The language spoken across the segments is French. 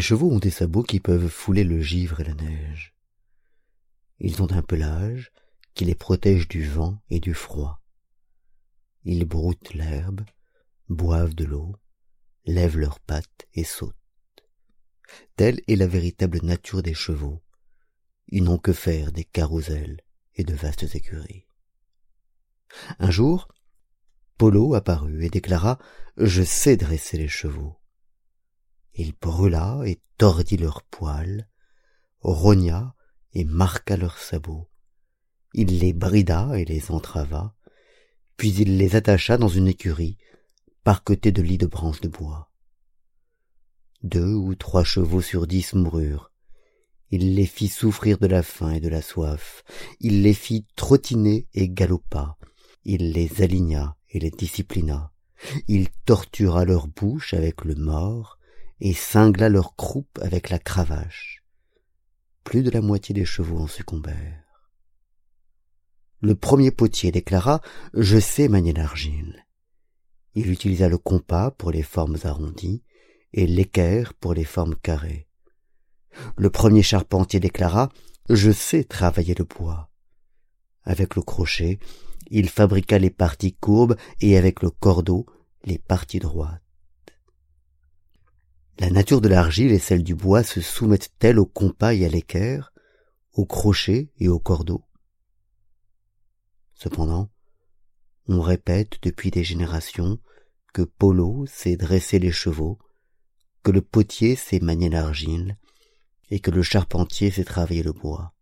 Les chevaux ont des sabots qui peuvent fouler le givre et la neige. Ils ont un pelage qui les protège du vent et du froid. Ils broutent l'herbe, boivent de l'eau, lèvent leurs pattes et sautent. Telle est la véritable nature des chevaux. Ils n'ont que faire des carrousels et de vastes écuries. Un jour, Polo apparut et déclara Je sais dresser les chevaux. Il brûla et tordit leurs poils, rogna et marqua leurs sabots. Il les brida et les entrava, puis il les attacha dans une écurie, parquetée de lits de branches de bois. Deux ou trois chevaux sur dix moururent. Il les fit souffrir de la faim et de la soif. Il les fit trottiner et galopa. Il les aligna et les disciplina. Il tortura leur bouche avec le mort et cingla leur croupe avec la cravache. Plus de la moitié des chevaux en succombèrent. Le premier potier déclara Je sais manier l'argile. Il utilisa le compas pour les formes arrondies et l'équerre pour les formes carrées. Le premier charpentier déclara Je sais travailler le bois. Avec le crochet, il fabriqua les parties courbes et avec le cordeau les parties droites. La nature de l'argile et celle du bois se soumettent-elles au compas et à l'équerre, au crochet et au cordeau Cependant, on répète depuis des générations que Polo sait dresser les chevaux, que le potier sait manier l'argile, et que le charpentier sait travailler le bois.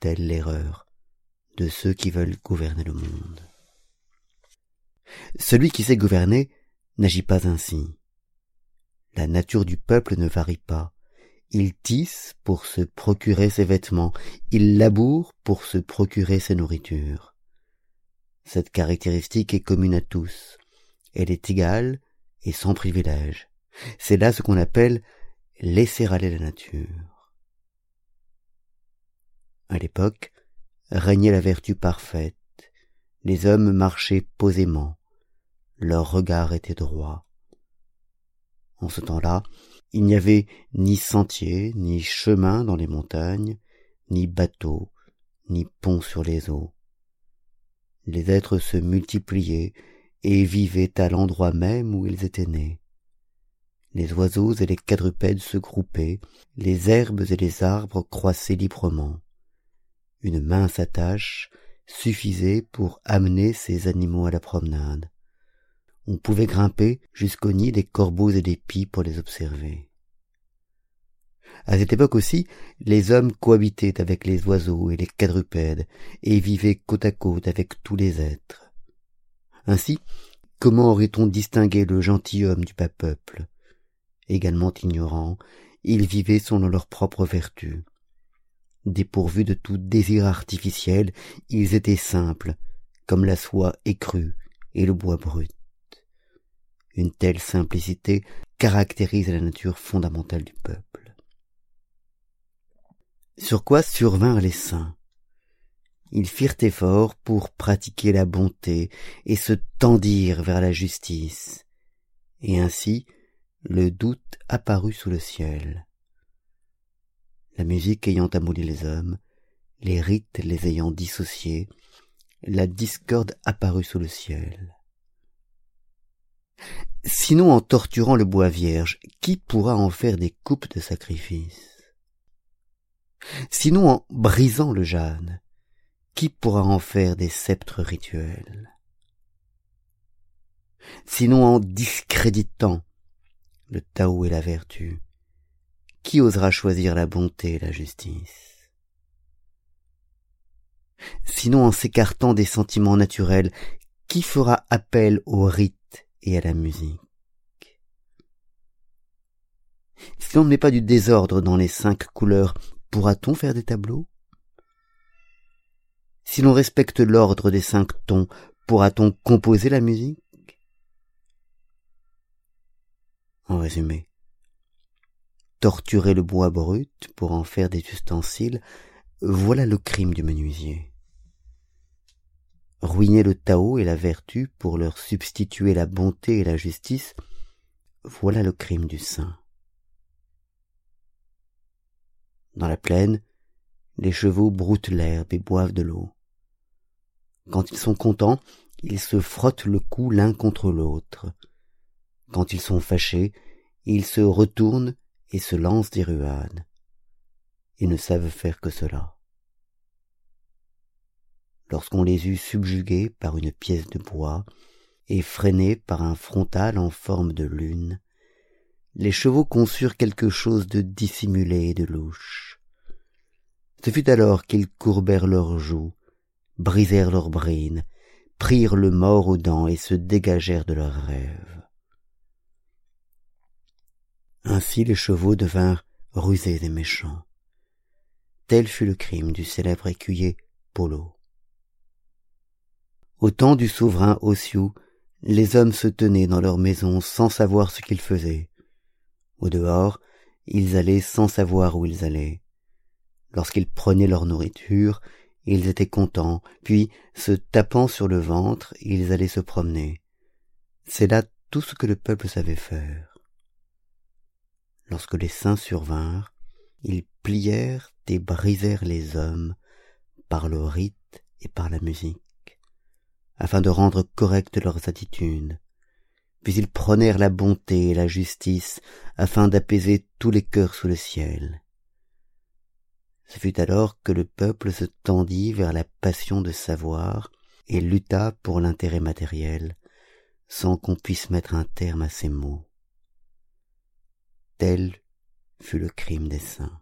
Telle l'erreur de ceux qui veulent gouverner le monde. Celui qui sait gouverner n'agit pas ainsi. La nature du peuple ne varie pas. Il tisse pour se procurer ses vêtements, il laboure pour se procurer ses nourritures. Cette caractéristique est commune à tous. Elle est égale et sans privilège. C'est là ce qu'on appelle laisser aller la nature. À l'époque, régnait la vertu parfaite. Les hommes marchaient posément. Leur regard était droit. En ce temps-là, il n'y avait ni sentier, ni chemin dans les montagnes, ni bateau, ni pont sur les eaux. Les êtres se multipliaient et vivaient à l'endroit même où ils étaient nés. Les oiseaux et les quadrupèdes se groupaient, les herbes et les arbres croissaient librement. Une mince attache suffisait pour amener ces animaux à la promenade on pouvait grimper jusqu'au nid des corbeaux et des pies pour les observer. À cette époque aussi, les hommes cohabitaient avec les oiseaux et les quadrupèdes, et vivaient côte à côte avec tous les êtres. Ainsi, comment aurait-on distingué le gentilhomme du bas peuple? Également ignorants, ils vivaient selon leur propre vertu. Dépourvus de tout désir artificiel, ils étaient simples, comme la soie écrue et le bois brut. Une telle simplicité caractérise la nature fondamentale du peuple. Sur quoi survinrent les saints? Ils firent effort pour pratiquer la bonté et se tendirent vers la justice, et ainsi le doute apparut sous le ciel. La musique ayant amouli les hommes, les rites les ayant dissociés, la discorde apparut sous le ciel. Sinon en torturant le bois vierge, qui pourra en faire des coupes de sacrifice? Sinon en brisant le jade, qui pourra en faire des sceptres rituels? Sinon en discréditant le Tao et la vertu, qui osera choisir la bonté et la justice? Sinon en s'écartant des sentiments naturels, qui fera appel au rite et à la musique? Si l'on ne met pas du désordre dans les cinq couleurs, pourra-t-on faire des tableaux? Si l'on respecte l'ordre des cinq tons, pourra-t-on composer la musique? En résumé, torturer le bois brut pour en faire des ustensiles, voilà le crime du menuisier. Ruiner le Tao et la vertu pour leur substituer la bonté et la justice, voilà le crime du saint. Dans la plaine, les chevaux broutent l'herbe et boivent de l'eau. Quand ils sont contents, ils se frottent le cou l'un contre l'autre. Quand ils sont fâchés, ils se retournent et se lancent des ruades. Ils ne savent faire que cela. Lorsqu'on les eut subjugués par une pièce de bois et freinés par un frontal en forme de lune, les chevaux conçurent quelque chose de dissimulé et de louche. Ce fut alors qu'ils courbèrent leurs joues, brisèrent leurs brines, prirent le mort aux dents et se dégagèrent de leurs rêves. Ainsi les chevaux devinrent rusés et méchants. Tel fut le crime du célèbre écuyer Polo. Au temps du souverain Ossiou, les hommes se tenaient dans leurs maisons sans savoir ce qu'ils faisaient. Au dehors, ils allaient sans savoir où ils allaient. Lorsqu'ils prenaient leur nourriture, ils étaient contents, puis, se tapant sur le ventre, ils allaient se promener. C'est là tout ce que le peuple savait faire. Lorsque les saints survinrent, ils plièrent et brisèrent les hommes par le rite et par la musique, afin de rendre correctes leurs attitudes, puis ils prônèrent la bonté et la justice afin d'apaiser tous les cœurs sous le ciel. Ce fut alors que le peuple se tendit vers la passion de savoir et lutta pour l'intérêt matériel, sans qu'on puisse mettre un terme à ses maux. Tel fut le crime des saints.